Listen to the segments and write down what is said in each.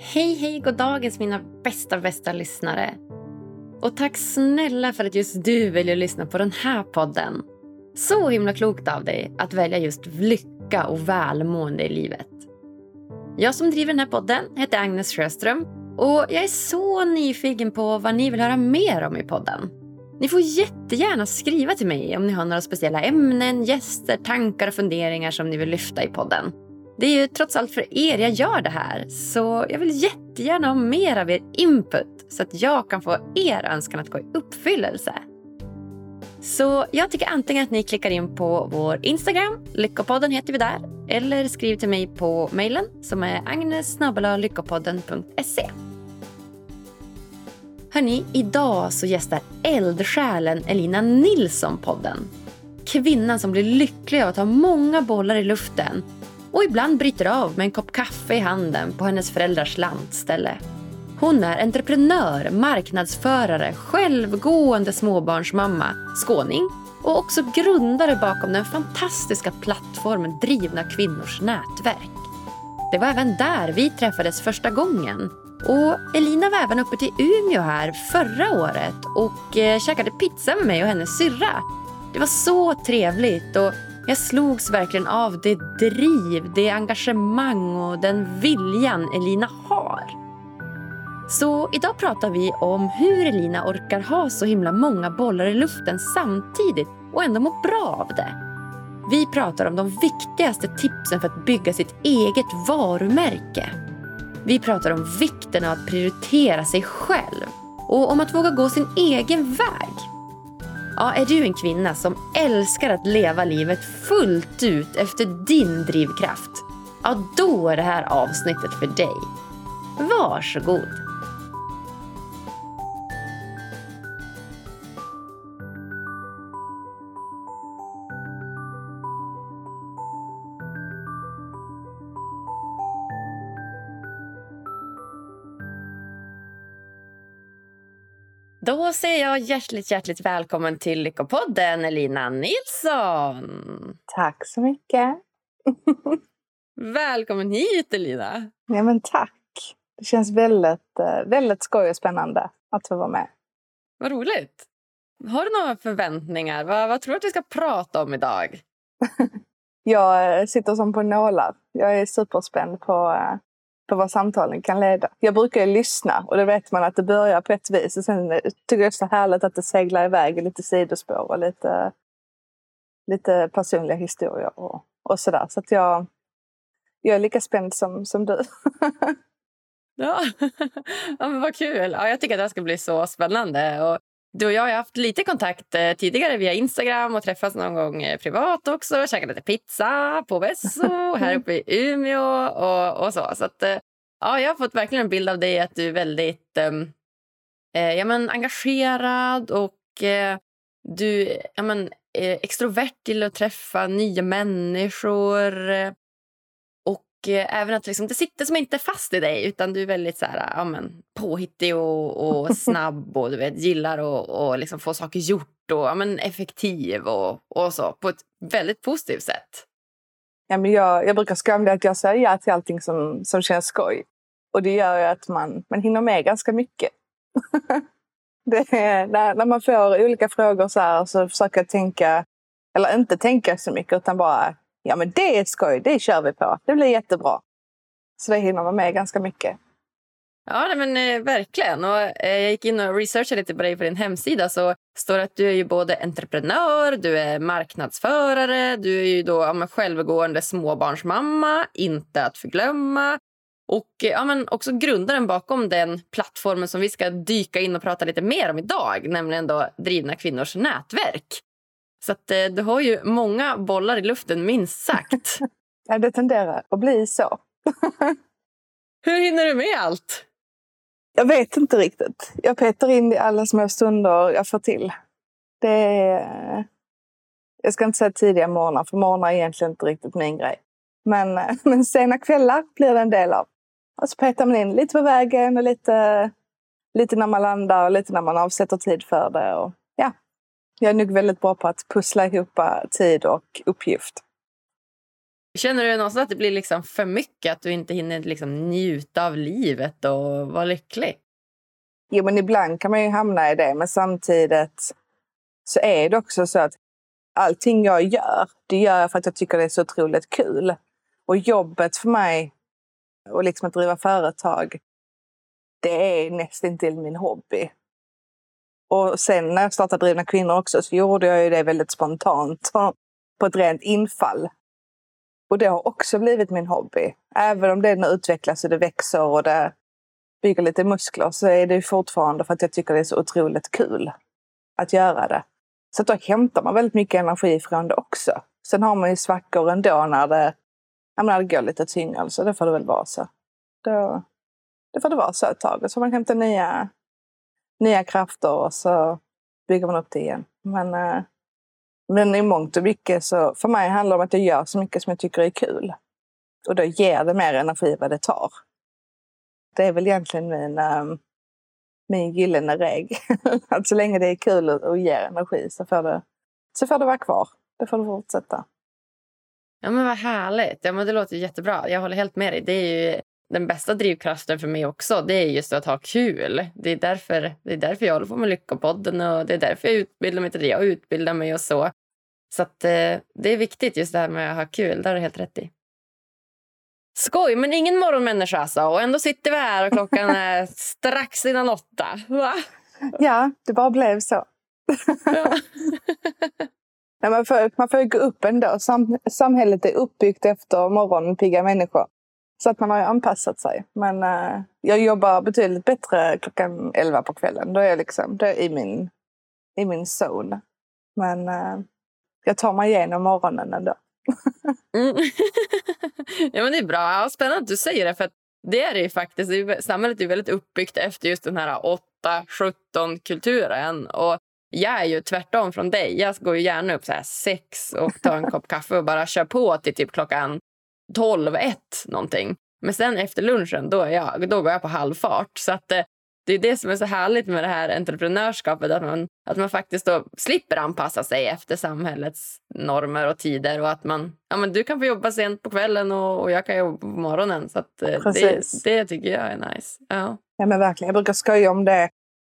Hej, hej, god dagens mina bästa, bästa lyssnare. Och tack snälla för att just du väljer att lyssna på den här podden. Så himla klokt av dig att välja just lycka och välmående i livet. Jag som driver den här podden heter Agnes Sjöström och jag är så nyfiken på vad ni vill höra mer om i podden. Ni får jättegärna skriva till mig om ni har några speciella ämnen, gäster, tankar och funderingar som ni vill lyfta i podden. Det är ju trots allt för er jag gör det här, så jag vill jättegärna ha mer av er input så att jag kan få er önskan att gå i uppfyllelse. Så jag tycker antingen att ni klickar in på vår Instagram, Lyckopodden heter vi där, eller skriv till mig på mejlen som är agnes.lyckopodden.se. Hörni, idag så gästar eldsjälen Elina Nilsson podden. Kvinnan som blir lycklig av att ha många bollar i luften och ibland bryter av med en kopp kaffe i handen på hennes föräldrars lantställe. Hon är entreprenör, marknadsförare, självgående småbarnsmamma, skåning och också grundare bakom den fantastiska plattformen Drivna kvinnors nätverk. Det var även där vi träffades första gången. Och Elina var även uppe till Umeå här förra året och eh, käkade pizza med mig och hennes syrra. Det var så trevligt och jag slogs verkligen av det driv, det engagemang och den viljan Elina har. Så idag pratar vi om hur Elina orkar ha så himla många bollar i luften samtidigt och ändå må bra av det. Vi pratar om de viktigaste tipsen för att bygga sitt eget varumärke. Vi pratar om vikten av att prioritera sig själv och om att våga gå sin egen väg. Ja, är du en kvinna som älskar att leva livet fullt ut efter din drivkraft? Ja, då är det här avsnittet för dig. Varsågod! Då säger jag hjärtligt, hjärtligt välkommen till Lyckopodden, Elina Nilsson. Tack så mycket. välkommen hit, Elina. Ja, men tack. Det känns väldigt, eh, väldigt skoj och spännande att få vara med. Vad roligt. Har du några förväntningar? Vad, vad tror du att vi ska prata om idag? jag sitter som på nålar. Jag är superspänd på eh, på vad samtalen kan leda. Jag brukar ju lyssna och då vet man att det börjar på ett vis och sen eh, tycker jag det är så härligt att det seglar iväg i lite sidospår och lite, lite personliga historier och, och sådär. Så att jag, jag är lika spänd som, som du. ja. ja, men vad kul. Ja, jag tycker att det här ska bli så spännande. Och du och jag har haft lite kontakt eh, tidigare via Instagram och träffats någon gång eh, privat också. Käkat lite pizza på Vesso här uppe i Umeå och, och så. Så att, eh, ja, jag har fått verkligen en bild av dig att du är väldigt ehm, eh, ja, men engagerad och eh, du ja, men, extrovert till att träffa nya människor. Och även att liksom, det sitter som inte fast i dig utan du är väldigt så här, ja, men, påhittig och, och snabb och du vet, gillar att och liksom få saker gjort och ja, men, effektiv och, och så på ett väldigt positivt sätt. Ja, men jag, jag brukar skramla att jag säger ja till allting som, som känns skoj. Och det gör ju att man, man hinner med ganska mycket. är, när, när man får olika frågor så här så försöker jag tänka, eller inte tänka så mycket utan bara ja men det är skoj, det kör vi på. Det blir jättebra. Så det hinner vara med ganska mycket. Ja, men eh, verkligen. Och, eh, jag gick in och researchade lite på dig på din hemsida. så står det att du är ju både entreprenör, du är marknadsförare, du är ju då ja, självgående småbarnsmamma, inte att förglömma. Och eh, ja, men också grundaren bakom den plattformen som vi ska dyka in och prata lite mer om idag, nämligen då Drivna kvinnors nätverk. Så att, eh, du har ju många bollar i luften, minst sagt. ja, det tenderar att bli så. Hur hinner du med allt? Jag vet inte riktigt. Jag petar in i alla små stunder jag får till. Det är... Jag ska inte säga tidiga morgnar, för morgnar är egentligen inte riktigt min grej. Men, men sena kvällar blir det en del av. Och så petar man in lite på vägen och lite, lite när man landar och lite när man avsätter tid för det. Och jag är nog väldigt bra på att pussla ihop tid och uppgift. Känner du någonstans att det blir liksom för mycket? Att du inte hinner liksom njuta av livet och vara lycklig? Jo, men ibland kan man ju hamna i det. Men samtidigt så är det också så att allting jag gör, det gör jag för att jag tycker det är så otroligt kul. Och jobbet för mig, och liksom att driva företag, det är nästintill min hobby. Och sen när jag startade Drivna kvinnor också så gjorde jag ju det väldigt spontant. På ett rent infall. Och det har också blivit min hobby. Även om det nu utvecklas och det växer och det bygger lite muskler så är det fortfarande för att jag tycker det är så otroligt kul att göra det. Så då hämtar man väldigt mycket energi från det också. Sen har man ju svackor ändå när det, när det går lite tyngre. Så det får det väl vara så. Då, det får det vara så ett tag. Så man hämtar nya, nya krafter och så bygger man upp det igen. Men, eh, men i mångt och mycket så för mig handlar det om att jag gör så mycket som jag tycker är kul. Och då ger det mer energi vad det tar. Det är väl egentligen min, ehm, min gyllene regel. att så länge det är kul och ger energi så får, det, så får det vara kvar. Det får det fortsätta. Ja men vad härligt. Ja, men det låter jättebra. Jag håller helt med dig. Det är ju den bästa drivkraften för mig också. Det är just att ha kul. Det är därför, det är därför jag håller på med Lyckopodden och det är därför jag utbildar mig till det jag utbildar mig och så. Så att, eh, det är viktigt just det här med att ha kul. Det har du helt rätt i. Skoj, men ingen morgonmänniska alltså. Och ändå sitter vi här och klockan är strax innan åtta. Va? Ja, det bara blev så. Ja. Nej, man, får, man får gå upp ändå. Sam, samhället är uppbyggt efter morgonpigga människor. Så att man har ju anpassat sig. Men uh, jag jobbar betydligt bättre klockan elva på kvällen. Då är jag liksom, då är jag i min, i min zone. Men uh, jag tar mig igenom morgonen ändå. mm. ja, men det är bra. Ja, spännande att du säger det. För det är det ju faktiskt. Det samhället är väldigt uppbyggt efter just den här 8-17-kulturen. Och jag är ju tvärtom från dig. Jag går ju gärna upp så här sex och tar en kopp kaffe och bara kör på till typ klockan 12, 1 någonting. Men sen efter lunchen då, är jag, då går jag på halvfart. Så att, eh, det är det som är så härligt med det här entreprenörskapet. Att man, att man faktiskt då slipper anpassa sig efter samhällets normer och tider. Och att man, ja, men du kan få jobba sent på kvällen och, och jag kan jobba på morgonen. Så att, eh, det, det tycker jag är nice. Ja. ja men verkligen. Jag brukar skoja om det.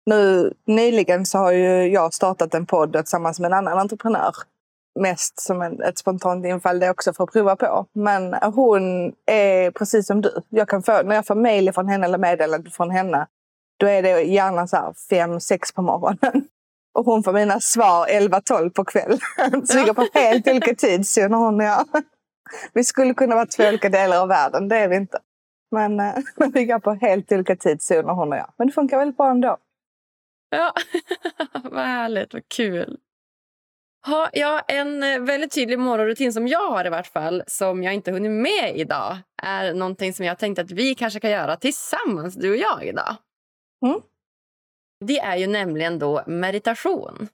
Nu nyligen så har ju jag startat en podd tillsammans med en annan entreprenör mest som en, ett spontant infall det också för att prova på. Men hon är precis som du. Jag kan få, när jag får mejl från henne eller meddelande från henne då är det gärna så här fem, sex på morgonen. Och hon får mina svar 11-12 på kvällen. Så vi går på helt olika tidszoner hon och jag. Vi skulle kunna vara två olika delar av världen, det är vi inte. Men, eh, men vi går på helt olika tidszoner hon och jag. Men det funkar väldigt bra ändå. Ja, vad härligt, vad kul. Ha, ja, en eh, väldigt tydlig morgonrutin som jag har i vart fall, som jag inte hunnit med idag, är någonting som jag tänkte att vi kanske kan göra tillsammans, du och jag idag. Mm. Det är ju nämligen då meditation.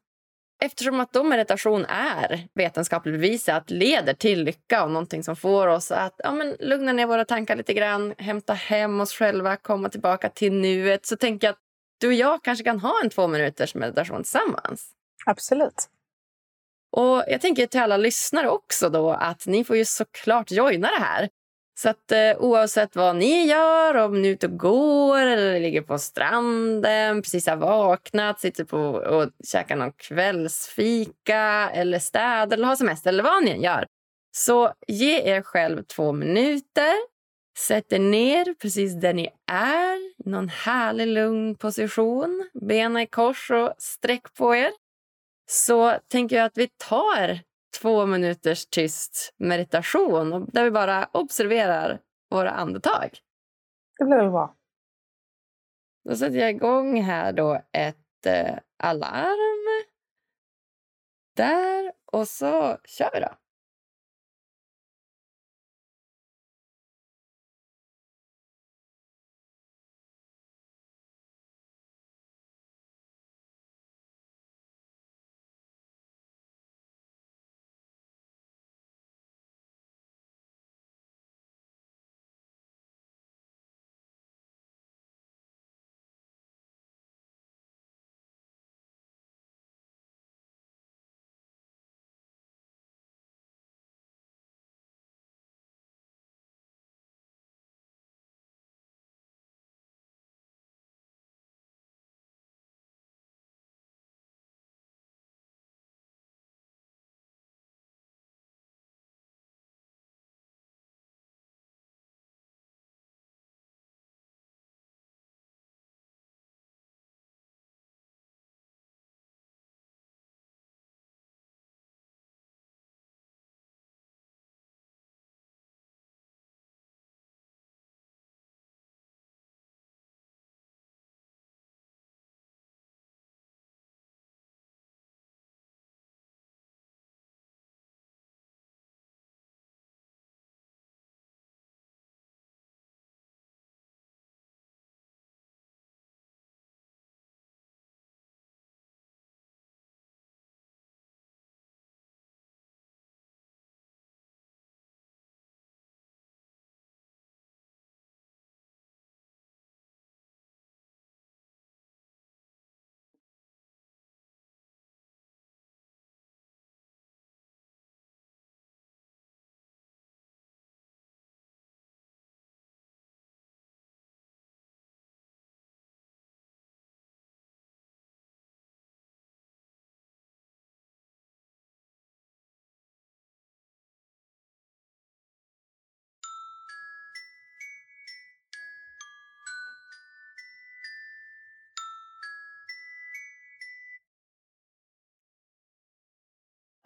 Eftersom att då meditation är vetenskapligt bevisat leder till lycka och någonting som får oss att ja, men, lugna ner våra tankar lite grann, hämta hem oss själva, komma tillbaka till nuet, så tänker jag att du och jag kanske kan ha en två minuters meditation tillsammans. Absolut. Och Jag tänker till alla lyssnare också då att ni får ju såklart joina det här. Så att eh, oavsett vad ni gör, om ni är ute och går eller ligger på stranden, precis har vaknat, sitter på och käkar någon kvällsfika eller städar eller har semester eller vad ni än gör. Så ge er själv två minuter. Sätt er ner precis där ni är, någon härlig lugn position. Benen i kors och sträck på er. Så tänker jag att vi tar två minuters tyst meditation där vi bara observerar våra andetag. Det blir väl bra. Då sätter jag igång här då ett eh, alarm. Där. Och så kör vi då.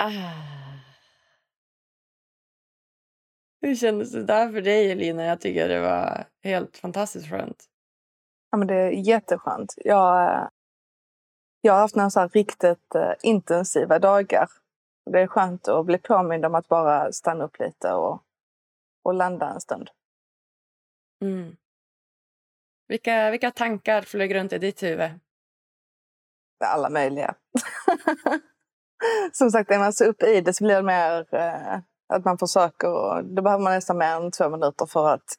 Ah. Hur kändes det där för dig, Elina? Jag tycker det var helt fantastiskt skönt. Ja, men det är jätteskönt. Jag, eh, jag har haft några så här riktigt uh, intensiva dagar. Det är skönt att bli påmind om att bara stanna upp lite och, och landa en stund. Mm. Vilka, vilka tankar flög runt i ditt huvud? Alla möjliga. Som sagt, är man så uppe i det så blir det mer eh, att man försöker. Och då behöver man nästan mer än två minuter för att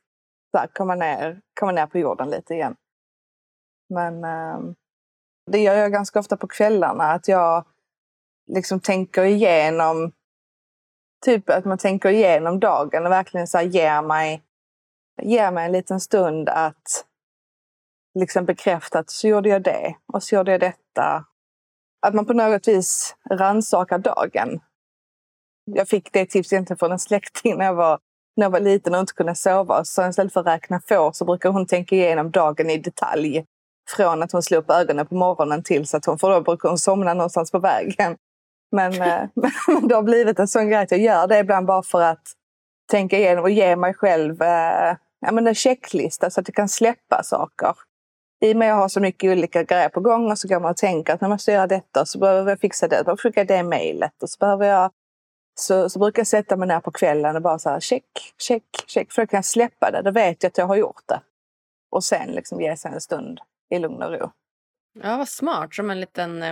här, komma, ner, komma ner på jorden lite igen. Men eh, det gör jag ganska ofta på kvällarna. Att jag liksom tänker igenom Typ att man tänker igenom dagen och verkligen så här, ger, mig, ger mig en liten stund att liksom bekräfta att så gjorde jag det och så gjorde jag detta. Att man på något vis rannsakar dagen. Jag fick det tipset egentligen från en släkting när jag var, när jag var liten och inte kunde sova. Så istället för att räkna får så brukar hon tänka igenom dagen i detalj. Från att hon slår upp ögonen på morgonen tills att hon, för då brukar hon somna någonstans på vägen. Men, eh, men det har blivit en sån grej att jag gör det ibland bara för att tänka igenom och ge mig själv eh, ja, men en checklista så att jag kan släppa saker i och med att jag har så mycket olika grejer på gång och så går man och tänker att jag måste göra detta och så behöver jag fixa det. Jag skicka det mejlet och så behöver jag så, så brukar jag sätta mig ner på kvällen och bara så här check, check, check. För då kan jag släppa det. Då vet jag att jag har gjort det. Och sen liksom ge sig en stund i lugn och ro. Ja, vad smart. Som en liten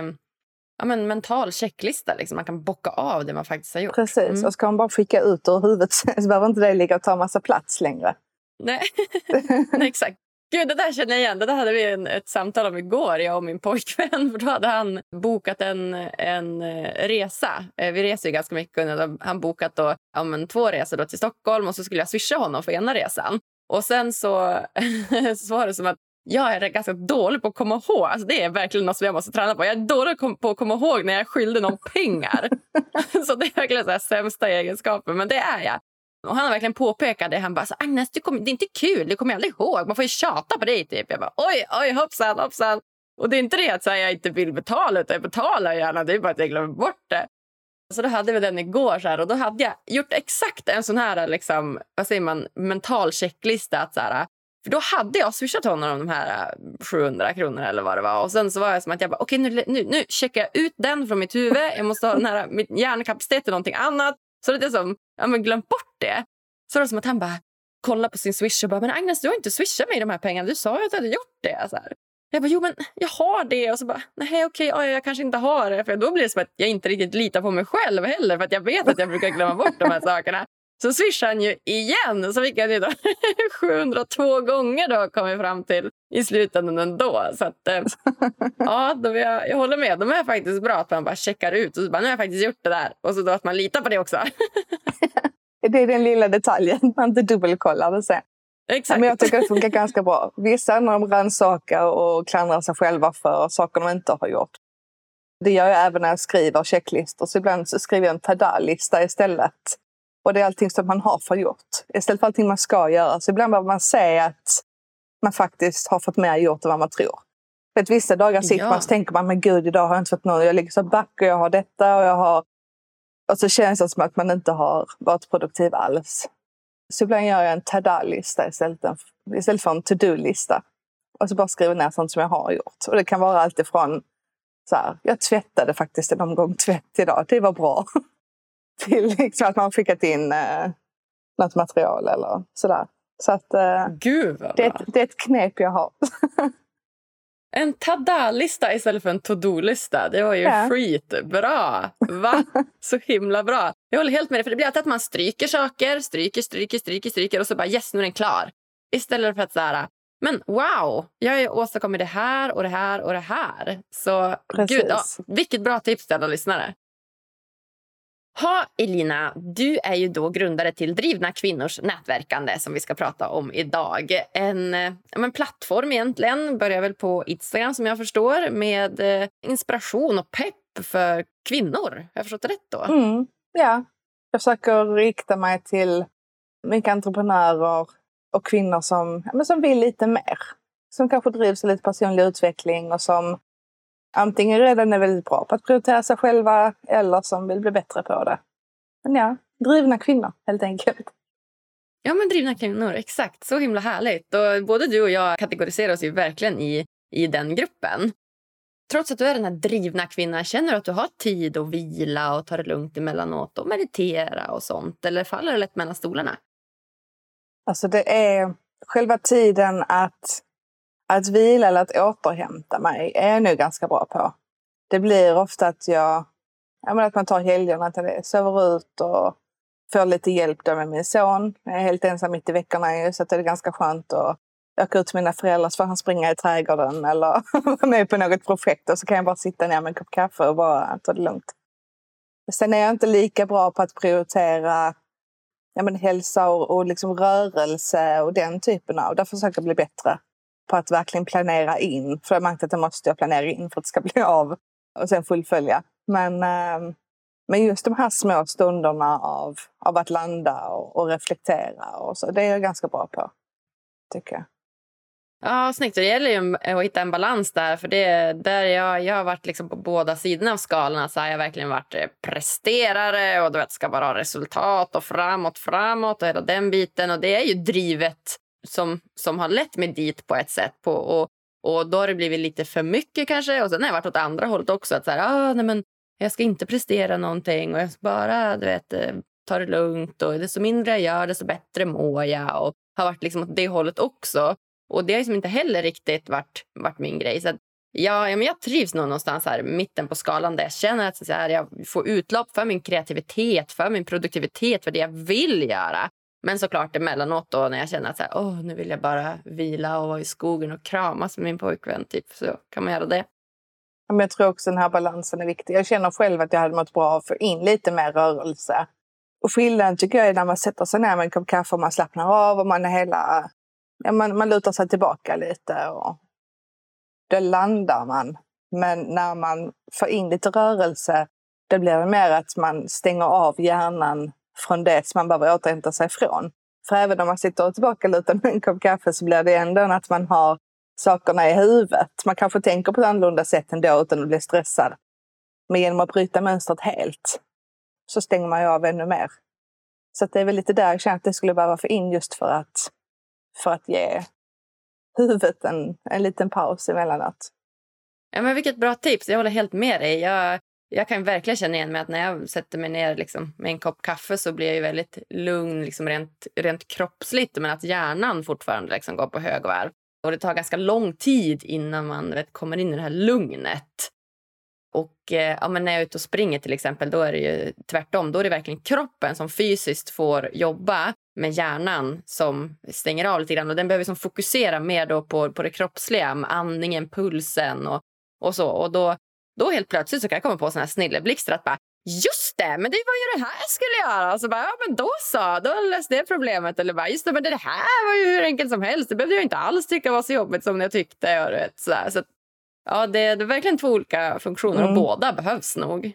ja, men mental checklista. Liksom. Man kan bocka av det man faktiskt har gjort. Precis. Mm. Och så kan man bara skicka ut ur huvudet så behöver inte det ligga och ta massa plats längre. Nej, Nej exakt. Gud, det där känner jag igen. Det där hade vi en, ett samtal om igår, jag och min pojkvän. För då hade han bokat en, en eh, resa. Eh, vi reser ju ganska mycket. Han bokat då, ja, men, två resor då till Stockholm och så skulle jag swisha honom för ena resan. Och sen så, så var det som att jag är ganska dålig på att komma ihåg. Alltså det är verkligen något som jag måste träna på. Jag är dålig på att komma ihåg när jag skyllde någon pengar. så det är verkligen så sämsta egenskapen, men det är jag. Och han har verkligen påpekat det. Han bara, så, Agnes, du kommer, det är inte kul. Du kommer aldrig ihåg. Man får ju tjata på dig. Typ. Jag bara, oj, oj, hoppsan, hoppsan. Och det är inte det att här, jag inte vill betala, utan jag betalar gärna. Det är bara att jag glömmer bort det. Så då hade vi den igår så här, och då hade jag gjort exakt en sån här liksom, vad säger man, mental checklista. Att så här, för då hade jag swishat honom de här eh, 700 kronorna eller vad det var. Och sen så var jag som att jag bara, okej okay, nu, nu, nu checkar jag ut den från mitt huvud. Jag måste ha den här, min hjärnkapacitet till någonting annat. Så det är som, ja men glömt bort det. Så det som att han bara kollar på sin swish och bara, men Agnes du har inte swishat mig de här pengarna. Du sa ju att du hade gjort det. Så här. Jag bara, jo men jag har det. Och så bara, nej okej, okay, jag kanske inte har det. För då blir det som att jag inte riktigt litar på mig själv heller. För att jag vet att jag brukar glömma bort de här sakerna. Så swishade han ju igen. Så fick jag det då 702 gånger då kom vi fram till i slutändan ändå. Så att, eh, ja, då jag, jag håller med. De är faktiskt bra att man bara checkar ut och så bara, nu har jag faktiskt gjort det där. Och så då att man litar på det också. Det är den lilla detaljen, man inte dubbelkollar det sen. Exakt. Men jag tycker det funkar ganska bra. Vissa när de rannsakar och klandrar sig själva för saker de inte har gjort. Det gör jag även när jag skriver checklistor. Så ibland så skriver jag en tada-lista istället. Och det är allting som man har fått gjort. Istället för allting man ska göra. Så ibland behöver man säga att man faktiskt har fått mer gjort än vad man tror. För att vissa dagar sitter ja. man och tänker man, men gud idag har jag inte fått något. Jag ligger så back och jag har detta och jag har... Och så känns det som att man inte har varit produktiv alls. Så ibland gör jag en tada-lista istället, istället för en to-do-lista. Och så bara skriver ner sånt som jag har gjort. Och det kan vara allt ifrån så här, jag tvättade faktiskt en omgång tvätt idag. Det var bra. till liksom att man skickat in eh, något material eller sådär. Så att, eh, Gud det, det är ett knep jag har. En tada-lista istället för en to-do-lista. Det var ju ja. skitbra. Va? Så himla bra. Jag håller helt med dig. För det blir alltid att man stryker saker, stryker, stryker, stryker, stryker och så bara yes, nu är den klar. Istället för att så men wow, jag har ju åstadkommit det här och det här och det här. Så Precis. gud, ja, vilket bra tips till alla lyssnare. Ha, Elina, du är ju då grundare till Drivna kvinnors nätverkande som vi ska prata om idag. En, en plattform egentligen, börjar väl på Instagram som jag förstår med eh, inspiration och pepp för kvinnor. Har jag förstått det rätt då? Mm, ja, jag försöker rikta mig till mycket entreprenörer och kvinnor som, men som vill lite mer. Som kanske drivs av lite personlig utveckling och som antingen redan är väldigt bra på att prioritera sig själva eller som vill bli bättre på det. Men ja, drivna kvinnor helt enkelt. Ja, men drivna kvinnor. Exakt. Så himla härligt. Och både du och jag kategoriserar oss ju verkligen i, i den gruppen. Trots att du är den här drivna kvinnan, känner du att du har tid att vila och ta det lugnt emellanåt och meditera och sånt? Eller faller det lätt mellan stolarna? Alltså det är själva tiden att, att vila eller att återhämta mig är jag nog ganska bra på. Det blir ofta att jag, jag menar att man tar helgerna till det, sover ut och får lite hjälp då med min son. Jag är helt ensam mitt i veckorna ju, så det är ganska skönt att åka ut till mina föräldrar så får han springa i trädgården eller vara med på något projekt och så kan jag bara sitta ner med en kopp kaffe och bara ta det lugnt. Sen är jag inte lika bra på att prioritera ja, men hälsa och, och liksom rörelse och den typen av. Där försöker jag bli bättre på att verkligen planera in. För jag har märkt att det måste jag planera in för att det ska bli av och sen fullfölja. Men eh, men just de här små stunderna av, av att landa och, och reflektera och så, det är jag ganska bra på. Tycker jag. Ja, snyggt. Det gäller ju att hitta en balans där. För det, där jag, jag har varit liksom på båda sidorna av skalan. Så har jag verkligen varit eh, presterare och du vet, ska bara ha resultat och framåt, framåt och hela den biten. Och det är ju drivet som, som har lett mig dit på ett sätt. På, och, och då har det blivit lite för mycket kanske. Och sen har jag varit åt andra hållet också. Att så här, ah, nej men jag ska inte prestera någonting och jag ska bara du vet, eh, ta det lugnt. Och desto mindre jag gör, desto bättre mår jag. Och har varit liksom åt det hållet också. Och det har liksom inte heller riktigt varit, varit min grej. Så att, ja, ja, men jag trivs nog någonstans här mitten på skalan där jag känner att så här, jag får utlopp för min kreativitet, för min produktivitet, för det jag vill göra. Men såklart emellanåt då när jag känner att så här, oh, nu vill jag bara vila och vara i skogen och kramas med min pojkvän, typ, så kan man göra det. Men jag tror också den här balansen är viktig. Jag känner själv att jag hade mått bra av att få in lite mer rörelse. Och skillnaden tycker jag är när man sätter sig ner med en kopp kaffe och man slappnar av och man är hela... Ja, man, man lutar sig tillbaka lite och då landar man. Men när man får in lite rörelse då blir det mer att man stänger av hjärnan från det som man behöver återhämta sig från. För även om man sitter tillbaka lite med en kopp kaffe så blir det ändå att man har sakerna i huvudet. Man kanske tänker på ett annorlunda sätt ändå utan att bli stressad. Men genom att bryta mönstret helt så stänger man ju av ännu mer. Så det är väl lite där jag känner att det skulle behöva få in just för att, för att ge huvudet en, en liten paus emellanåt. Ja, men vilket bra tips. Jag håller helt med dig. Jag, jag kan verkligen känna igen mig att när jag sätter mig ner liksom, med en kopp kaffe så blir jag väldigt lugn liksom, rent, rent kroppsligt men att hjärnan fortfarande liksom, går på högvarv. Och det tar ganska lång tid innan man vet, kommer in i det här lugnet. Och eh, ja, men när jag är ute och springer till exempel, då är det ju tvärtom. Då är det verkligen kroppen som fysiskt får jobba med hjärnan som stänger av lite grann. Och den behöver liksom fokusera mer då på, på det kroppsliga, andningen, pulsen och, och så. Och då, då helt plötsligt så kan jag komma på såna här snilleblixtar att bara Just det, men det var ju det här jag skulle göra. Och så bara, ja men då så, då löste det problemet. Eller bara, just det, men det här var ju hur enkelt som helst. Det behövde jag inte alls tycka var så jobbigt som jag tyckte. Och vet, så, så ja, det, det, är verkligen två olika funktioner mm. och båda behövs nog.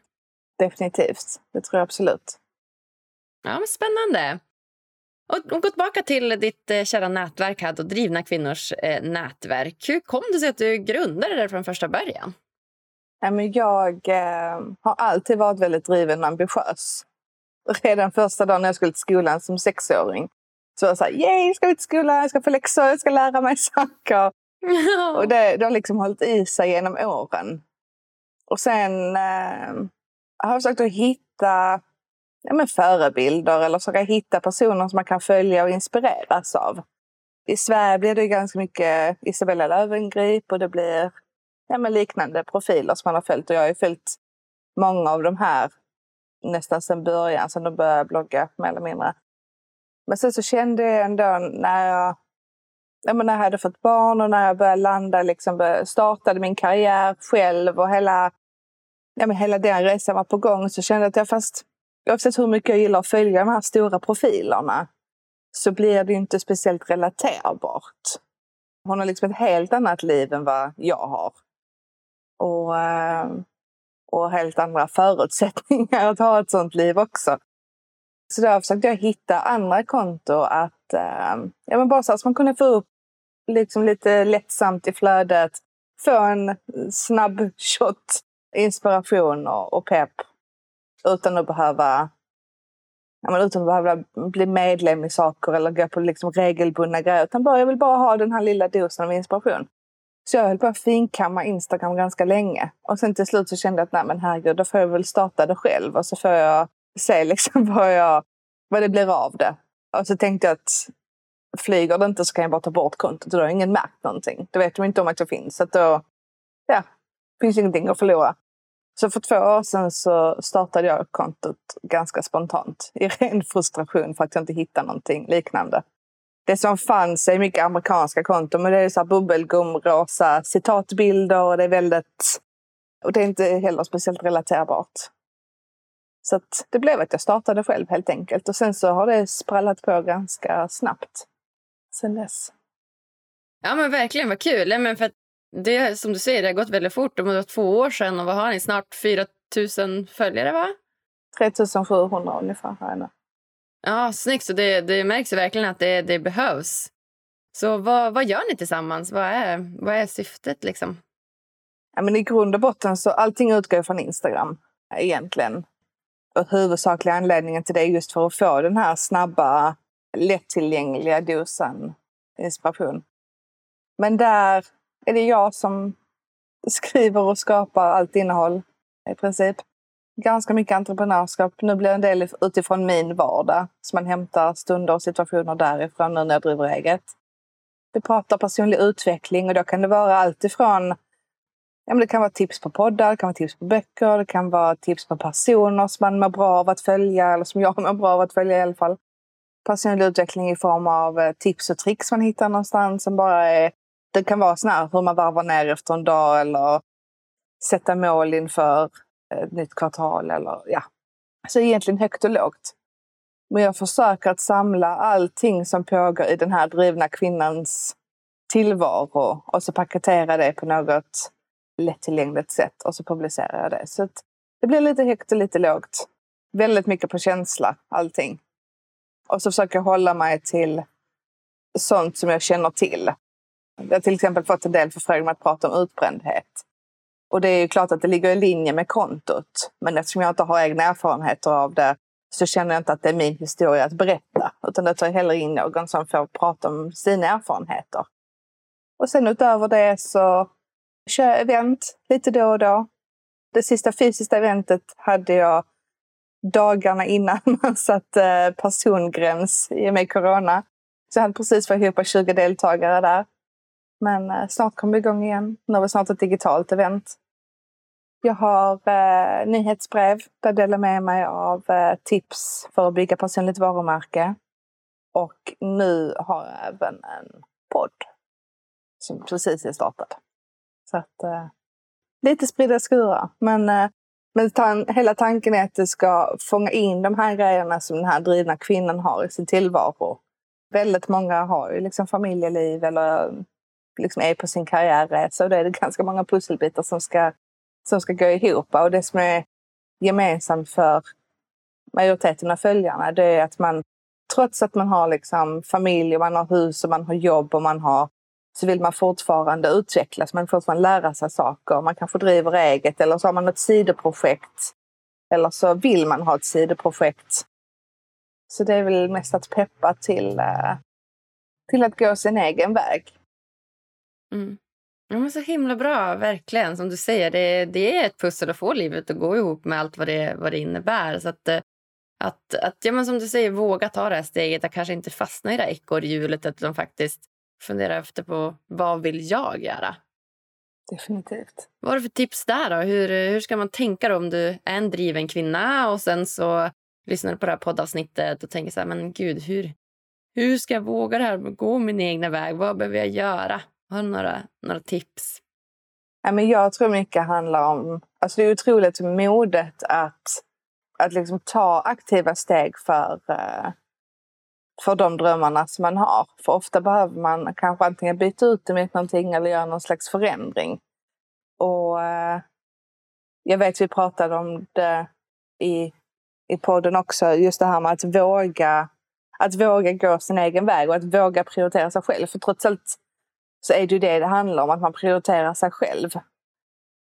Definitivt, det tror jag absolut. Ja, men spännande. Och, och gå tillbaka till ditt eh, kära nätverk här, då, Drivna kvinnors eh, nätverk. Hur kom det sig att du grundade det från första början? Jag eh, har alltid varit väldigt driven och ambitiös. Redan första dagen när jag skulle till skolan som sexåring så var jag så här, yay, jag ska ut till skolan, jag ska få läxor, jag ska lära mig saker. och det, det har liksom hållit i sig genom åren. Och sen eh, har jag försökt att hitta ja, men förebilder eller försöka hitta personer som man kan följa och inspireras av. I Sverige blir det ganska mycket Isabella Löwengrip och det blir ja, men liknande profiler som man har följt. Och jag har ju följt många av de här nästan sedan början, sedan de började blogga mer eller mindre. Men sen så kände jag ändå när jag, ja, men när jag hade fått barn och när jag började landa, liksom startade min karriär själv och hela, ja, men hela den resan var på gång så kände jag att jag fast oavsett hur mycket jag gillar att följa de här stora profilerna så blir det inte speciellt relaterbart. Hon har liksom ett helt annat liv än vad jag har och, eh, och helt andra förutsättningar att ha ett sånt liv också. Så då försökte jag hitta andra konton att, eh, ja men bara så att man kunde få upp liksom lite lättsamt i flödet, få en snabb shot inspiration och, och pepp utan att behöva ja, men utan att behöva bli medlem i saker eller gå på liksom regelbundna grejer. Utan bara, jag vill bara ha den här lilla dosen av inspiration. Så jag höll på att finkamma Instagram ganska länge. Och sen till slut så kände jag att nej men herregud, då får jag väl starta det själv. Och så får jag se liksom vad, jag, vad det blir av det. Och så tänkte jag att flyger det inte så kan jag bara ta bort kontot. Då har ingen märkt någonting. Då vet de inte om att jag finns. Så då ja, finns ingenting att förlora. Så för två år sedan så startade jag kontot ganska spontant i ren frustration för att jag inte hittade någonting liknande. Det som fanns är mycket amerikanska konton, men det är så här bubbelgumrosa citatbilder och det är väldigt... Och det är inte heller speciellt relaterbart. Så det blev att jag startade själv helt enkelt. Och sen så har det sprallat på ganska snabbt sen dess. Ja men verkligen, vad kul. Men för det som du säger, det har gått väldigt fort. Det var två år sedan och vad har ni? Snart 4 000 följare va? 3 700 ungefär har jag nu. Ja, snyggt. Så det, det märks verkligen att det, det behövs. Så vad, vad gör ni tillsammans? Vad är, vad är syftet liksom? Ja, men I grund och botten så allting utgår från Instagram egentligen. Och huvudsakliga anledningen till det är just för att få den här snabba, lättillgängliga dosen inspiration. Men där är det jag som skriver och skapar allt innehåll i princip. Ganska mycket entreprenörskap. Nu blir det en del utifrån min vardag. Så man hämtar stunder och situationer därifrån nu när jag driver eget. Vi pratar personlig utveckling och då kan det vara allt ifrån ja, men det kan vara tips på poddar, det kan vara tips på böcker, det kan vara tips på personer som man mår bra av att följa, eller som jag mår bra av att följa i alla fall. Personlig utveckling i form av eh, tips och tricks man hittar någonstans som bara är det kan vara sån här hur man varvar ner efter en dag eller sätta mål inför ett nytt kvartal. Eller, ja. Så egentligen högt och lågt. Men jag försöker att samla allting som pågår i den här drivna kvinnans tillvaro och så paketera det på något lättillgängligt sätt och så publicerar jag det. Så det blir lite högt och lite lågt. Väldigt mycket på känsla, allting. Och så försöker jag hålla mig till sånt som jag känner till. Jag har till exempel fått en del förfrågningar att prata om utbrändhet. Och det är ju klart att det ligger i linje med kontot. Men eftersom jag inte har egna erfarenheter av det så känner jag inte att det är min historia att berätta. Utan det tar jag hellre in någon som får prata om sina erfarenheter. Och sen utöver det så kör jag event lite då och då. Det sista fysiska eventet hade jag dagarna innan man satte eh, persongräns i och med corona. Så jag hade precis fått ihop 20 deltagare där. Men eh, snart kommer vi igång igen. Nu har vi snart ett digitalt event. Jag har eh, nyhetsbrev där jag delar med mig av eh, tips för att bygga personligt varumärke. Och nu har jag även en podd som precis är startad. Så att eh, lite spridda skurar. Men, eh, men tan hela tanken är att det ska fånga in de här grejerna som den här drivna kvinnan har i sin tillvaro. Väldigt många har ju liksom familjeliv eller liksom är på sin karriärresa och då är det ganska många pusselbitar som ska, som ska gå ihop. Och det som är gemensamt för majoriteten av följarna det är att man trots att man har liksom familj och man har hus och man har jobb och man har så vill man fortfarande utvecklas. Man vill fortfarande lära sig saker. Man kanske driver eget eller så har man ett sidoprojekt. Eller så vill man ha ett sidoprojekt. Så det är väl mest att peppa till, eh, till att gå sin egen väg. Mm. Ja, men så himla bra, verkligen. Som du säger, det, det är ett pussel att få livet att gå ihop med allt vad det, vad det innebär. Så att, eh, att, att ja, men som du säger, våga ta det här steget, att kanske inte fastna i det här ekorrhjulet utan faktiskt fundera efter på vad vill jag göra? Definitivt. Vad har du för tips där? Då? Hur, hur ska man tänka då om du är en driven kvinna och sen så lyssnar du på det här poddavsnittet och tänker så här, men gud, hur, hur ska jag våga det här? Gå min egna väg? Vad behöver jag göra? Har du några, några tips? Ja, men jag tror mycket handlar om... Alltså det är otroligt modet att, att liksom ta aktiva steg för, eh, för de drömmarna som man har. För ofta behöver man kanske antingen byta ut det mot någonting eller göra någon slags förändring. Och eh, jag vet vi pratade om det i, i podden också, just det här med att våga, att våga gå sin egen väg och att våga prioritera sig själv. För trots allt så är det ju det det handlar om, att man prioriterar sig själv.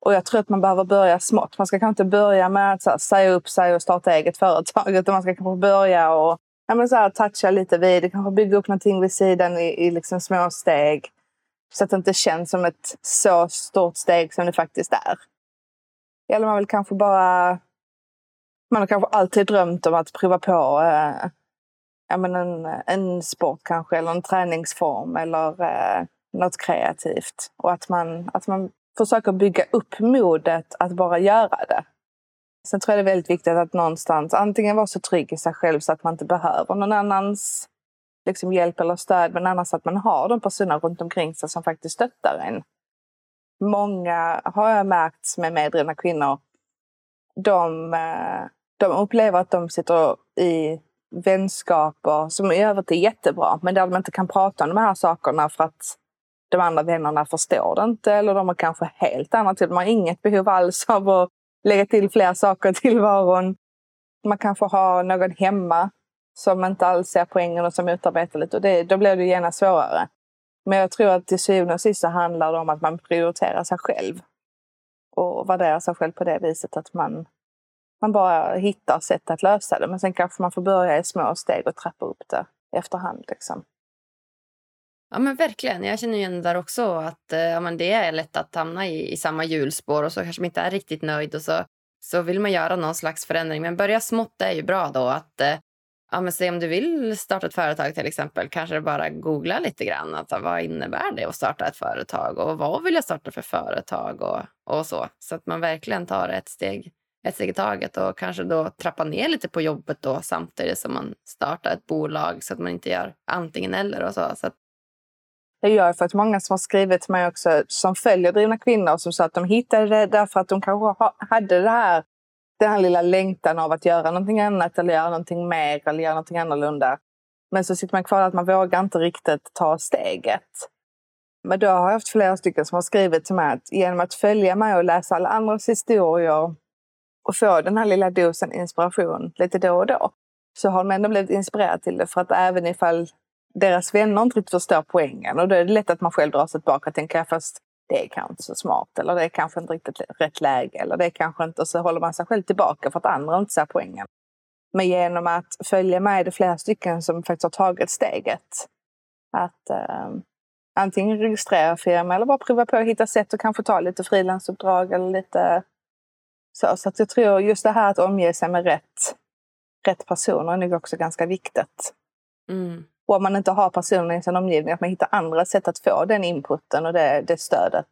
Och jag tror att man behöver börja smått. Man ska kanske inte börja med att här, säga upp sig och starta eget företag, utan man ska kanske börja och ja, men så här, toucha lite vid kanske bygga upp någonting vid sidan i, i liksom små steg. Så att det inte känns som ett så stort steg som det faktiskt är. Eller man vill kanske bara... Man har kanske alltid drömt om att prova på eh, ja, men en, en sport kanske, eller en träningsform eller eh, något kreativt. Och att man, att man försöker bygga upp modet att bara göra det. Sen tror jag det är väldigt viktigt att någonstans antingen vara så trygg i sig själv så att man inte behöver någon annans liksom, hjälp eller stöd, men annars att man har de personer runt omkring sig som faktiskt stöttar en. Många har jag märkt som är medrivna kvinnor, de, eh, de upplever att de sitter i vänskaper som i övrigt är jättebra, men där de inte kan prata om de här sakerna för att de andra vännerna förstår det inte eller de har kanske helt annat De har inget behov alls av att lägga till fler saker i tillvaron. Man kanske har någon hemma som inte alls ser poängen och som motarbetar lite. Och det, då blir det genast svårare. Men jag tror att till syvende och sist så handlar det om att man prioriterar sig själv. Och värderar sig själv på det viset att man, man bara hittar sätt att lösa det. Men sen kanske man får börja i små steg och trappa upp det efterhand. Liksom. Ja men verkligen. Jag känner igen det där också att eh, ja, men det är lätt att hamna i, i samma hjulspår och så kanske man inte är riktigt nöjd och så, så vill man göra någon slags förändring. Men börja smått är ju bra då. Att, eh, ja, men se om du vill starta ett företag till exempel, kanske bara googla lite grann. Att, vad innebär det att starta ett företag och vad vill jag starta för företag och, och så. Så att man verkligen tar ett steg, ett steg i taget och kanske då trappa ner lite på jobbet då samtidigt som man startar ett bolag så att man inte gör antingen eller och så. så att, jag gör jag för att många som har skrivit till mig också som följer drivna kvinnor som sa att de hittade det därför att de kanske hade det här, den här lilla längtan av att göra någonting annat eller göra någonting mer eller göra någonting annorlunda. Men så sitter man kvar att man vågar inte riktigt ta steget. Men då har jag haft flera stycken som har skrivit till mig att genom att följa mig och läsa alla andras historier och få den här lilla dosen inspiration lite då och då så har de ändå blivit inspirerade till det. För att även ifall deras vänner inte riktigt förstår poängen. Och då är det lätt att man själv drar sig tillbaka och tänker fast det är kanske inte så smart eller det är kanske inte riktigt rätt läge eller det är kanske inte... Och så håller man sig själv tillbaka för att andra inte ser poängen. Men genom att följa med det flera stycken som faktiskt har tagit steget att eh, antingen registrera firma eller bara prova på att hitta sätt att kanske ta lite frilansuppdrag eller lite så. Så att jag tror just det här att omge sig med rätt, rätt personer är nog också ganska viktigt. Mm. Och om man inte har personer i sin omgivning, att man hittar andra sätt att få den inputen och det, det stödet.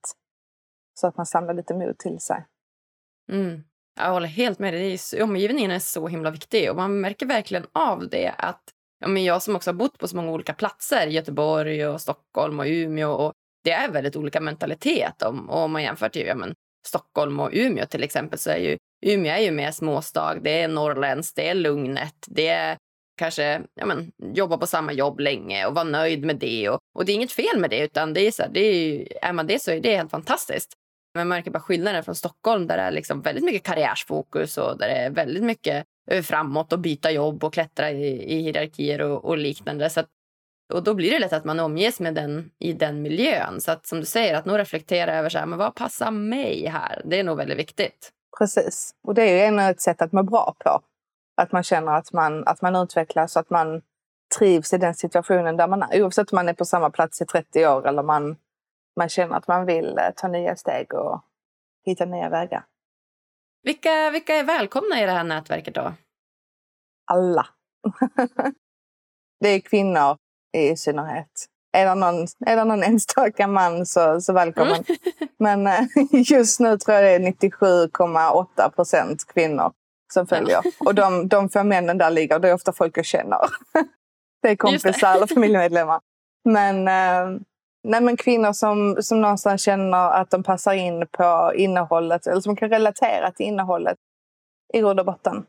Så att man samlar lite mod till sig. Mm. Jag håller helt med dig. Omgivningen är så himla viktig och man märker verkligen av det att ja, men jag som också har bott på så många olika platser, Göteborg och Stockholm och Umeå och det är väldigt olika mentalitet om, om man jämför till ja, men Stockholm och Umeå till exempel så är ju Umeå är ju mer småstad, det är norrländskt, det är lugnet, det är kanske ja, men, jobba på samma jobb länge och vara nöjd med det. Och, och det är inget fel med det, utan det är så här, det är, är man det så är det helt fantastiskt. Men man märker bara skillnaden från Stockholm där det är liksom väldigt mycket karriärsfokus och där det är väldigt mycket eh, framåt och byta jobb och klättra i, i hierarkier och, och liknande. Så att, och då blir det lätt att man omges med den i den miljön. Så att som du säger, att nog reflektera över så här, men vad passar mig här? Det är nog väldigt viktigt. Precis. Och det är ju ett sätt att må bra på. Att man känner att man, att man utvecklas att man trivs i den situationen där man är. Oavsett om man är på samma plats i 30 år eller man, man känner att man vill eh, ta nya steg och hitta nya vägar. Vilka, vilka är välkomna i det här nätverket då? Alla. det är kvinnor i synnerhet. Är det någon, är det någon enstaka man så, så välkommen. Mm. Men eh, just nu tror jag det är 97,8 procent kvinnor som följer. Ja. Och de, de få männen där ligger, det är ofta folk jag känner. det är kompisar eller familjemedlemmar. Men, eh, nej, men kvinnor som, som någonstans känner att de passar in på innehållet eller som kan relatera till innehållet i grund och botten.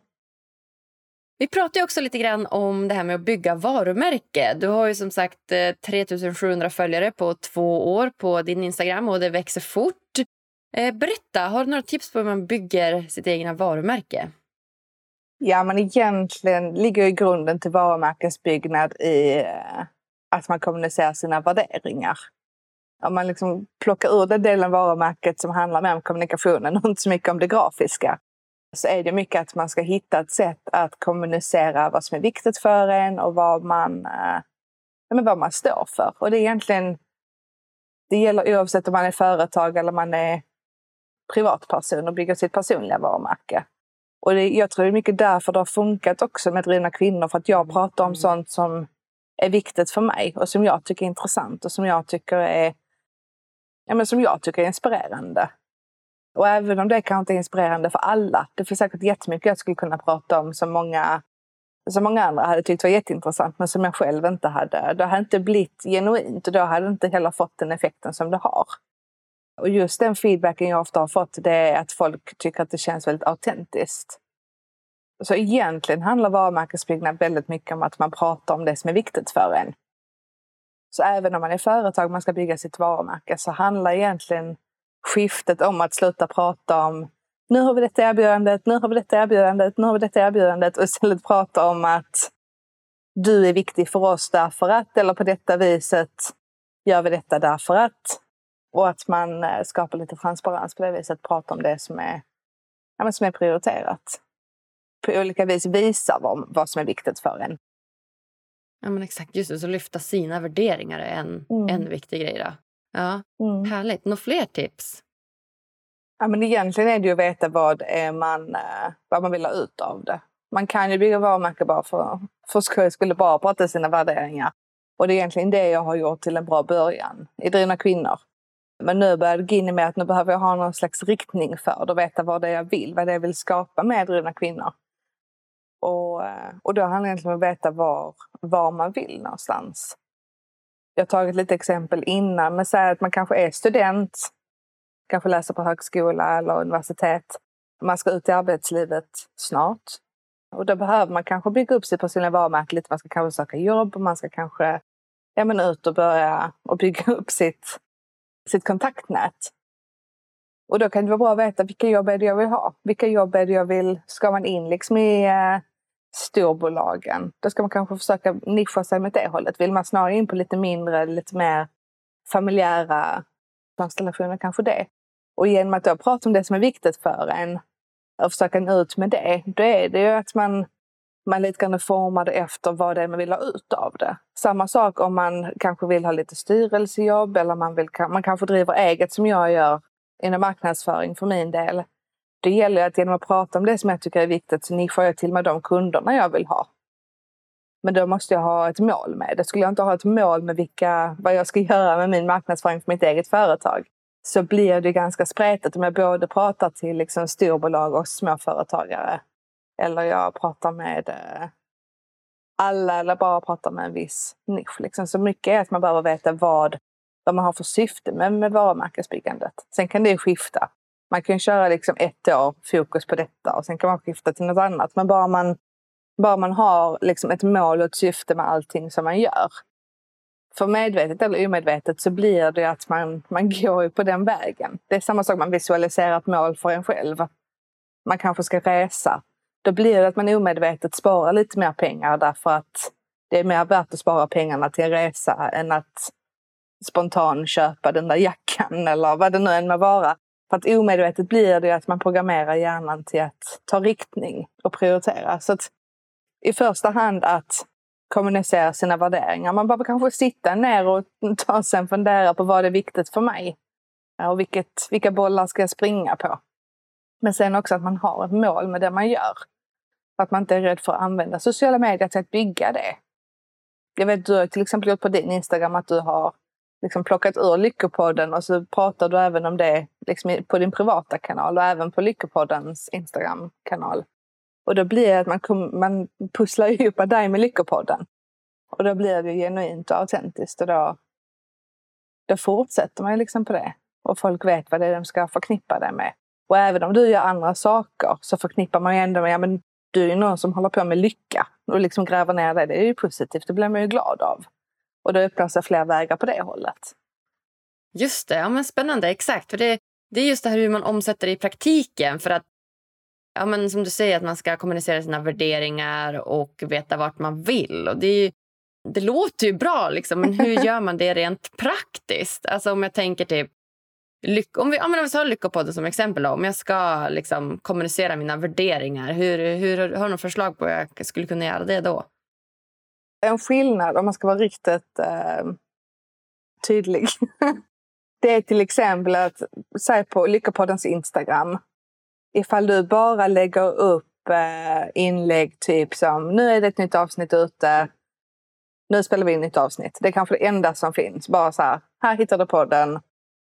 Vi pratade också lite grann om det här med att bygga varumärke. Du har ju som sagt 3700 eh, följare på två år på din Instagram och det växer fort. Eh, berätta, har du några tips på hur man bygger sitt egna varumärke? Ja, men egentligen ligger ju grunden till varumärkesbyggnad i eh, att man kommunicerar sina värderingar. om man liksom plockar ur den delen av varumärket som handlar mer om kommunikationen och inte så mycket om det grafiska, så är det mycket att man ska hitta ett sätt att kommunicera vad som är viktigt för en och vad man, eh, vad man står för. Och det är egentligen, det gäller oavsett om man är företag eller man är privatperson och bygger sitt personliga varumärke. Och det, jag tror det är mycket därför det har funkat också med Drivna kvinnor, för att jag pratar om mm. sånt som är viktigt för mig och som jag tycker är intressant och som jag tycker är, ja, men som jag tycker är inspirerande. Och även om det kanske inte är inspirerande för alla, det finns säkert jättemycket jag skulle kunna prata om som många, som många andra hade tyckt var jätteintressant men som jag själv inte hade. Det hade inte blivit genuint och då hade det inte heller fått den effekten som det har. Och just den feedbacken jag ofta har fått det är att folk tycker att det känns väldigt autentiskt. Så egentligen handlar varumärkesbyggnad väldigt mycket om att man pratar om det som är viktigt för en. Så även om man är företag och man ska bygga sitt varumärke så handlar egentligen skiftet om att sluta prata om nu har vi detta erbjudandet, nu har vi detta erbjudandet, nu har vi detta erbjudandet och istället prata om att du är viktig för oss därför att, eller på detta viset gör vi detta därför att. Och att man eh, skapar lite transparens på det viset, prata om det som är, ja, som är prioriterat. På olika vis visa vad, vad som är viktigt för en. Ja men exakt, just det, så lyfta sina värderingar är en, mm. en viktig grej. Då. Ja, mm. Härligt. Några fler tips? Ja, men egentligen är det ju att veta vad, är man, eh, vad man vill ha ut av det. Man kan ju bygga varumärke bara för, för skojs skull, bara prata sina värderingar. Och det är egentligen det jag har gjort till en bra början i Drivna kvinnor. Men nu börjar det gå in med att nu behöver jag ha någon slags riktning för det och veta vad det är jag vill, vad det är jag vill skapa med Drivna kvinnor. Och, eh, och då handlar det egentligen om att veta var, var man vill någonstans. Jag har tagit lite exempel innan, men säg att man kanske är student, kanske läser på högskola eller universitet. Man ska ut i arbetslivet snart. Och då behöver man kanske bygga upp sitt personliga varumärke lite. Man ska kanske söka jobb, och man ska kanske ja, men ut och börja och bygga upp sitt, sitt kontaktnät. Och då kan det vara bra att veta vilka jobb är det jag vill ha? Vilka jobb är det jag vill? Ska man in liksom i eh, storbolagen. Då ska man kanske försöka nischa sig mot det hållet. Vill man snarare in på lite mindre, lite mer familjära konstellationer, kanske det. Och genom att då prata om det som är viktigt för en och försöka nå ut med det, då är det ju att man, man lite grann formar det efter vad det är man vill ha ut av det. Samma sak om man kanske vill ha lite styrelsejobb eller man, vill, man kanske driver eget som jag gör inom marknadsföring för min del det gäller att genom att prata om det som jag tycker är viktigt så nischar jag till mig de kunderna jag vill ha. Men då måste jag ha ett mål med det. Skulle jag inte ha ett mål med vilka, vad jag ska göra med min marknadsföring för mitt eget företag så blir det ganska spretigt om jag både pratar till liksom storbolag och småföretagare. Eller jag pratar med eh, alla eller bara pratar med en viss nisch. Liksom. Så mycket är att man behöver veta vad, vad man har för syfte med, med varumärkesbyggandet. Sen kan det skifta. Man kan köra liksom ett år fokus på detta och sen kan man skifta till något annat. Men bara man, bara man har liksom ett mål och ett syfte med allting som man gör. För medvetet eller omedvetet så blir det att man, man går på den vägen. Det är samma sak man visualiserar ett mål för en själv. Man kanske ska resa. Då blir det att man omedvetet sparar lite mer pengar därför att det är mer värt att spara pengarna till en resa än att spontan köpa den där jackan eller vad det nu än må vara. För att omedvetet blir det att man programmerar hjärnan till att ta riktning och prioritera. Så att i första hand att kommunicera sina värderingar. Man behöver kanske sitta ner och ta sig en fundera på vad är viktigt för mig? Och vilket, vilka bollar ska jag springa på? Men sen också att man har ett mål med det man gör. Att man inte är rädd för att använda sociala medier till att bygga det. Jag vet du har till exempel gjort på din Instagram att du har liksom plockat ur Lyckopodden och så pratar du även om det liksom på din privata kanal och även på Lyckopoddens Instagram-kanal. Och då blir det att man, kom, man pusslar ihop dig med Lyckopodden. Och då blir det genuint och autentiskt och då, då fortsätter man liksom på det. Och folk vet vad det är de ska förknippa det med. Och även om du gör andra saker så förknippar man ju ändå med, ja men du är ju någon som håller på med lycka och liksom gräver ner det. Det är ju positivt, det blir man ju glad av. Och då öppnar sig fler vägar på det hållet. Just det, ja, men spännande. Exakt. För det, det är just det här hur man omsätter det i praktiken. För att, ja, men som du säger, att man ska kommunicera sina värderingar och veta vart man vill. Och det ju, det låter ju bra, liksom, men hur gör man det rent praktiskt? Alltså om jag tänker typ Lyck om vi, ja, men om vi tar Lyckopodden som exempel. Då, om jag ska liksom, kommunicera mina värderingar, hur, hur, har du några förslag på hur jag skulle kunna göra det då? En skillnad, om man ska vara riktigt eh, tydlig. det är till exempel att, säg på Lyckopoddens Instagram. Ifall du bara lägger upp eh, inlägg typ som nu är det ett nytt avsnitt ute. Nu spelar vi in ett nytt avsnitt. Det är kanske det enda som finns. Bara så här, här hittar du podden.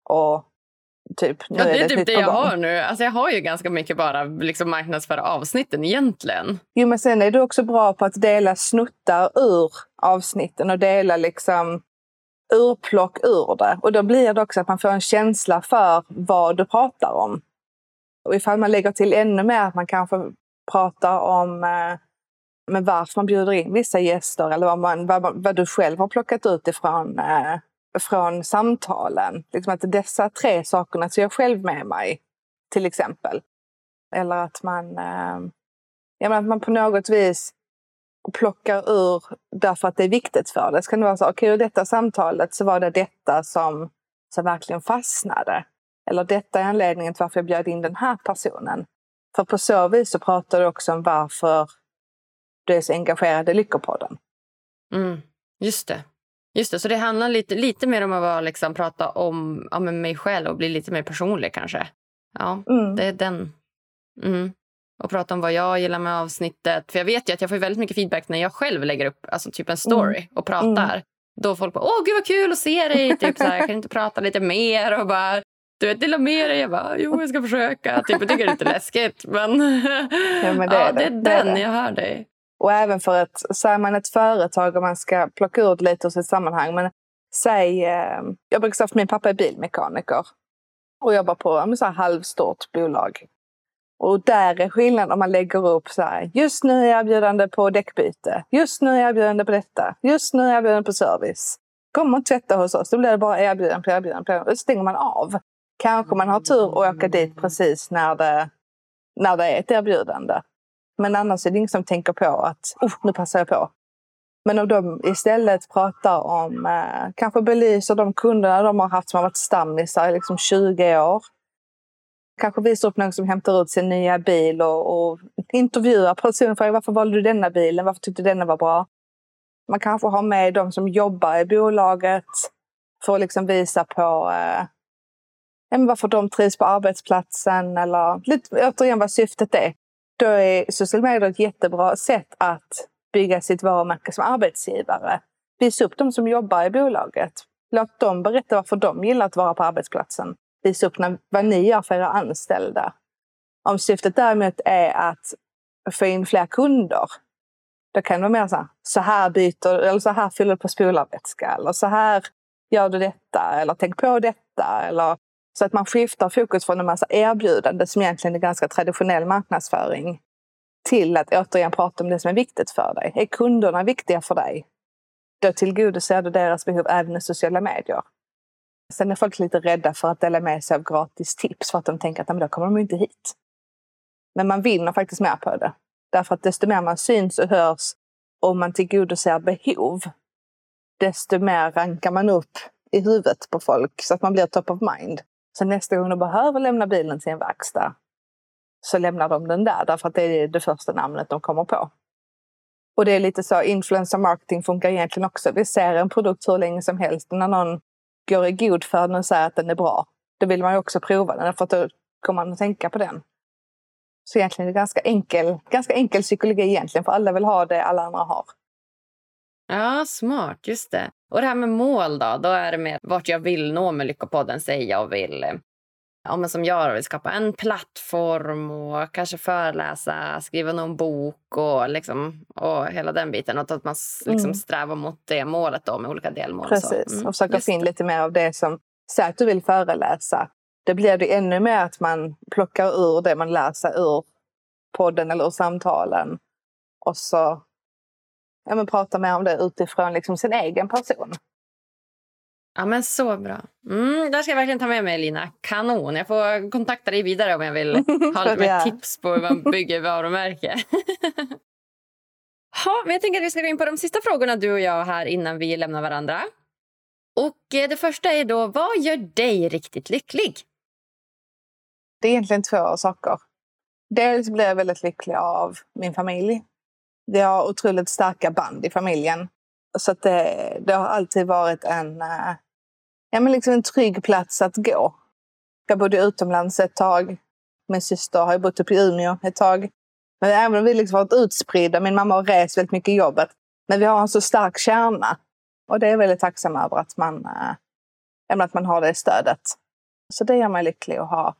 Och Typ. Nu ja, det är, det typ det jag har nu. Alltså jag har ju ganska mycket bara liksom marknadsföra avsnitten egentligen. Jo, men sen är du också bra på att dela snuttar ur avsnitten och dela liksom urplock ur det. Och då blir det också att man får en känsla för vad du pratar om. Och ifall man lägger till ännu mer att man kanske pratar om eh, men varför man bjuder in vissa gäster eller vad, man, vad, vad du själv har plockat ut ifrån eh, från samtalen. Liksom att dessa tre sakerna ser jag själv med mig, till exempel. Eller att man, eh, ja, att man på något vis plockar ur därför att det är viktigt för det. Så kan det vara så, okej, okay, i detta samtalet så var det detta som, som verkligen fastnade. Eller detta är anledningen till varför jag bjöd in den här personen. För på så vis så pratar du också om varför du är så engagerad i Lyckopodden. Mm, just det. Just det, så det handlar lite, lite mer om att vara, liksom, prata om ja, mig själv och bli lite mer personlig kanske. Ja, mm. det är den. Mm. Och prata om vad jag gillar med avsnittet. För jag vet ju att jag får väldigt mycket feedback när jag själv lägger upp alltså typ en story mm. och pratar. Mm. Då folk bara, åh gud vad kul att se dig, typ så här, kan inte prata lite mer? Och bara, du vet, dela med dig. Jag bara, jo jag ska försöka. Typ, jag tycker det är lite läskigt. Men, ja, men det, är ja, det. det är den, jag hör dig. Och även för att, så är man ett företag och man ska plocka ut lite ur sitt sammanhang. Men säg, ehm, jag brukar säga att min pappa är bilmekaniker och jobbar på ett halvstort bolag. Och där är skillnaden om man lägger upp så här, just nu är jag erbjudande på däckbyte, just nu är jag erbjudande på detta, just nu är jag erbjudande på service. Kom och tvätta hos oss, då blir det bara erbjudande på erbjudande. På erbjudande. Stänger man av. Kanske man har tur och åker dit precis när det, när det är ett erbjudande. Men annars är det ingen som tänker på att oh, nu passar jag på. Men om de istället pratar om, eh, kanske belyser de kunderna de har haft som har varit stammisar i liksom 20 år. Kanske visar upp någon som hämtar ut sin nya bil och, och intervjuar personen. För varför valde du denna bilen? Varför tyckte du denna var bra? Man kanske har med de som jobbar i bolaget för att liksom visa på eh, varför de trivs på arbetsplatsen eller lite, återigen vad syftet är då är sociala medier ett jättebra sätt att bygga sitt varumärke som arbetsgivare. Visa upp de som jobbar i bolaget. Låt dem berätta varför de gillar att vara på arbetsplatsen. Visa upp vad ni gör för era anställda. Om syftet däremot är att få in fler kunder, då kan det vara mer så här, så här byter eller så här fyller du på spolarvätska eller så här gör du detta eller tänk på detta eller så att man skiftar fokus från en massa erbjudanden som egentligen är ganska traditionell marknadsföring till att återigen prata om det som är viktigt för dig. Är kunderna viktiga för dig? Då tillgodoser du deras behov även i sociala medier. Sen är folk lite rädda för att dela med sig av gratis tips för att de tänker att då kommer de inte hit. Men man vinner faktiskt mer på det. Därför att desto mer man syns och hörs och man tillgodoser behov, desto mer rankar man upp i huvudet på folk så att man blir top of mind. Så nästa gång de behöver lämna bilen till en verkstad så lämnar de den där därför att det är det första namnet de kommer på. Och det är lite så, influencer marketing funkar egentligen också. Vi ser en produkt hur länge som helst. När någon går i god för den och säger att den är bra, då vill man ju också prova den för att då kommer man att tänka på den. Så egentligen är det ganska enkel, ganska enkel psykologi egentligen, för alla vill ha det alla andra har. Ja, smart. Just det. Och det här med mål då? Då är det mer vart jag vill nå med Lyckopodden. Säger jag vill ja, men som jag vill skapa en plattform och kanske föreläsa, skriva någon bok och, liksom, och hela den biten. Och att man liksom mm. strävar mot det målet då med olika delmål. Precis, mm. och försöka få in lite mer av det som, säg att du vill föreläsa. Det blir det ännu mer att man plockar ur det man lär sig ur podden eller ur samtalen. Och så ja, men prata mer om det utifrån liksom sin egen person. Ja, men så bra. Mm, där ska jag verkligen ta med mig, Lina. Kanon. Jag får kontakta dig vidare om jag vill ha lite mer tips på hur man bygger varumärke. Ha, men jag tänker att vi ska gå in på de sista frågorna du och jag här innan vi lämnar varandra. Och eh, Det första är då, vad gör dig riktigt lycklig? Det är egentligen två saker. Dels blir jag väldigt lycklig av min familj. Vi har otroligt starka band i familjen. Så att det, det har alltid varit en, eh, ja, men liksom en trygg plats att gå. Jag bodde utomlands ett tag. Min syster har bott uppe i Umeå ett tag. Men även om vi liksom varit utspridda, min mamma har rest väldigt mycket i jobbet. Men vi har en så stark kärna. Och det är jag väldigt tacksam över att man, äh, att man har det stödet. Så det gör mig lycklig att ha.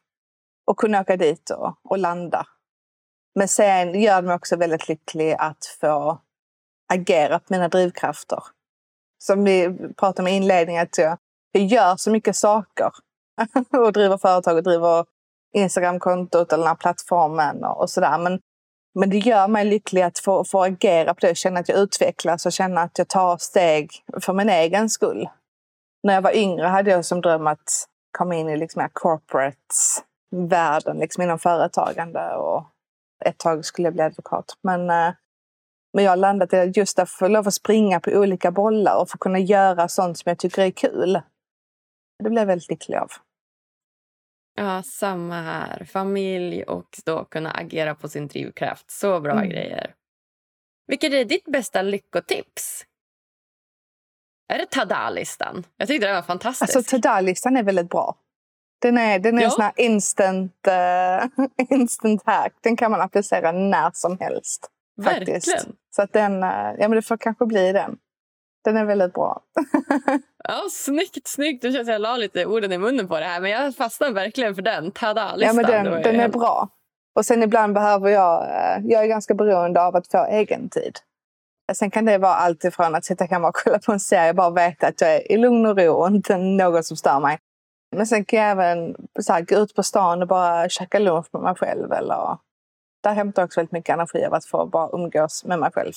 Och kunna åka dit och, och landa. Men sen gör det mig också väldigt lycklig att få agera på mina drivkrafter. Som vi pratade om i inledningen, att jag, jag gör så mycket saker. och driver företag och driver Instagramkontot eller den här plattformen och, och sådär. Men men det gör mig lycklig att få, få agera på det, och känna att jag utvecklas och känna att jag tar steg för min egen skull. När jag var yngre hade jag som dröm att komma in i liksom corporate-världen, liksom inom företagande. Och ett tag skulle jag bli advokat. Men, eh, men jag har landat i att just att få lov att springa på olika bollar och få kunna göra sånt som jag tycker är kul. Det blev jag väldigt lycklig av. Ja, samma här. Familj och då kunna agera på sin drivkraft. Så bra mm. grejer. Vilket är ditt bästa lyckotips? Är det Tada-listan? Jag tyckte den var fantastisk. Alltså Tada-listan är väldigt bra. Den är, den är ja. sån här instant, uh, instant hack. Den kan man applicera när som helst. Verkligen. Faktiskt. Så att den, uh, ja, men det får kanske bli den. Den är väldigt bra. ja, snyggt, snyggt. Du känns jag la lite orden i munnen på det här. Men jag fastnar verkligen för den. Tada, Ja, men den, den är bra. Och sen ibland behöver jag... Eh, jag är ganska beroende av att få egen tid. Sen kan det vara allt ifrån att sitta hemma och kolla på en serie och bara veta att jag är i lugn och ro och inte något som stör mig. Men sen kan jag även så här, gå ut på stan och bara käka lunch med mig själv. Eller, där hämtar jag också väldigt mycket energi av att få bara umgås med mig själv.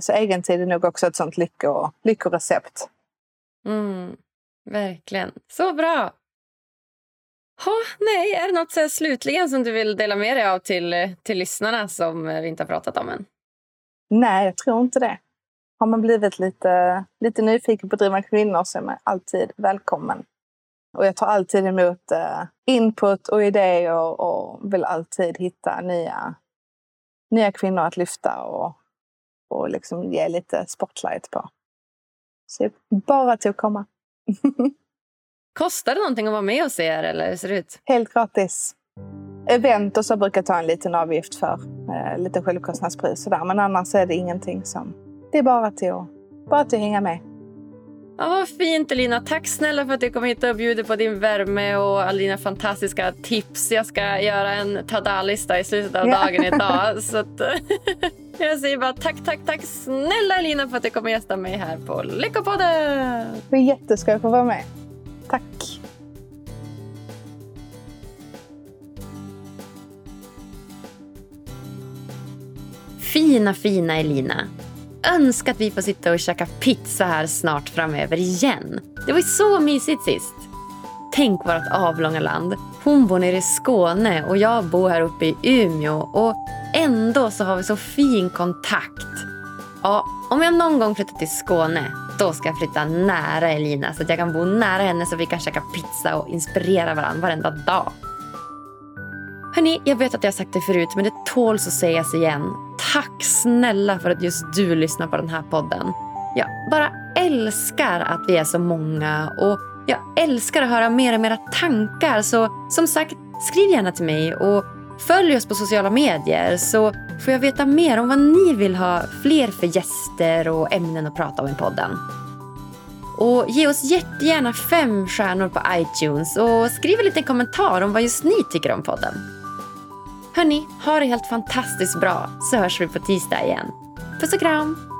Så egentid är nog också ett sånt lycko, lyckorecept. Mm, verkligen. Så bra! Ha, nej, är det något så slutligen som du vill dela med dig av till, till lyssnarna som vi inte har pratat om än? Nej, jag tror inte det. Har man blivit lite, lite nyfiken på drivna kvinnor så är man alltid välkommen. Och jag tar alltid emot uh, input och idéer och vill alltid hitta nya, nya kvinnor att lyfta och och liksom ge lite spotlight på. Så bara till att komma. Kostar det någonting att vara med hos er eller hur ser det ut? Helt gratis. Event och så brukar jag ta en liten avgift för. Eh, lite självkostnadspris sådär. Men annars är det ingenting som... Det är bara till att, bara till att hänga med. Ja, vad fint Elina. Tack snälla för att du kom hit och bjuder på din värme och alla dina fantastiska tips. Jag ska göra en tada-lista i slutet av ja. dagen idag. Så att, jag säger bara tack, tack, tack snälla Elina för att du kom och gästa mig här på Lyckopodden. Det är jätteskoj att få vara med. Tack. Fina, fina Elina önskar att vi får sitta och käka pizza här snart framöver igen. Det var ju så mysigt sist. Tänk vårt avlånga land. Hon bor nere i Skåne och jag bor här uppe i Umeå. Och ändå så har vi så fin kontakt. Ja, om jag någon gång flyttar till Skåne, då ska jag flytta nära Elina så att jag kan bo nära henne så vi kan käka pizza och inspirera varandra varenda dag. Hörni, jag vet att jag har sagt det förut, men det tåls att sägas igen. Tack snälla för att just du lyssnar på den här podden. Jag bara älskar att vi är så många och jag älskar att höra mer och mera tankar. Så som sagt, skriv gärna till mig och följ oss på sociala medier så får jag veta mer om vad ni vill ha fler för gäster och ämnen att prata om i podden. Och ge oss jättegärna fem stjärnor på iTunes och skriv en liten kommentar om vad just ni tycker om podden. Hörni, ha det helt fantastiskt bra så hörs vi på tisdag igen. Puss och kram!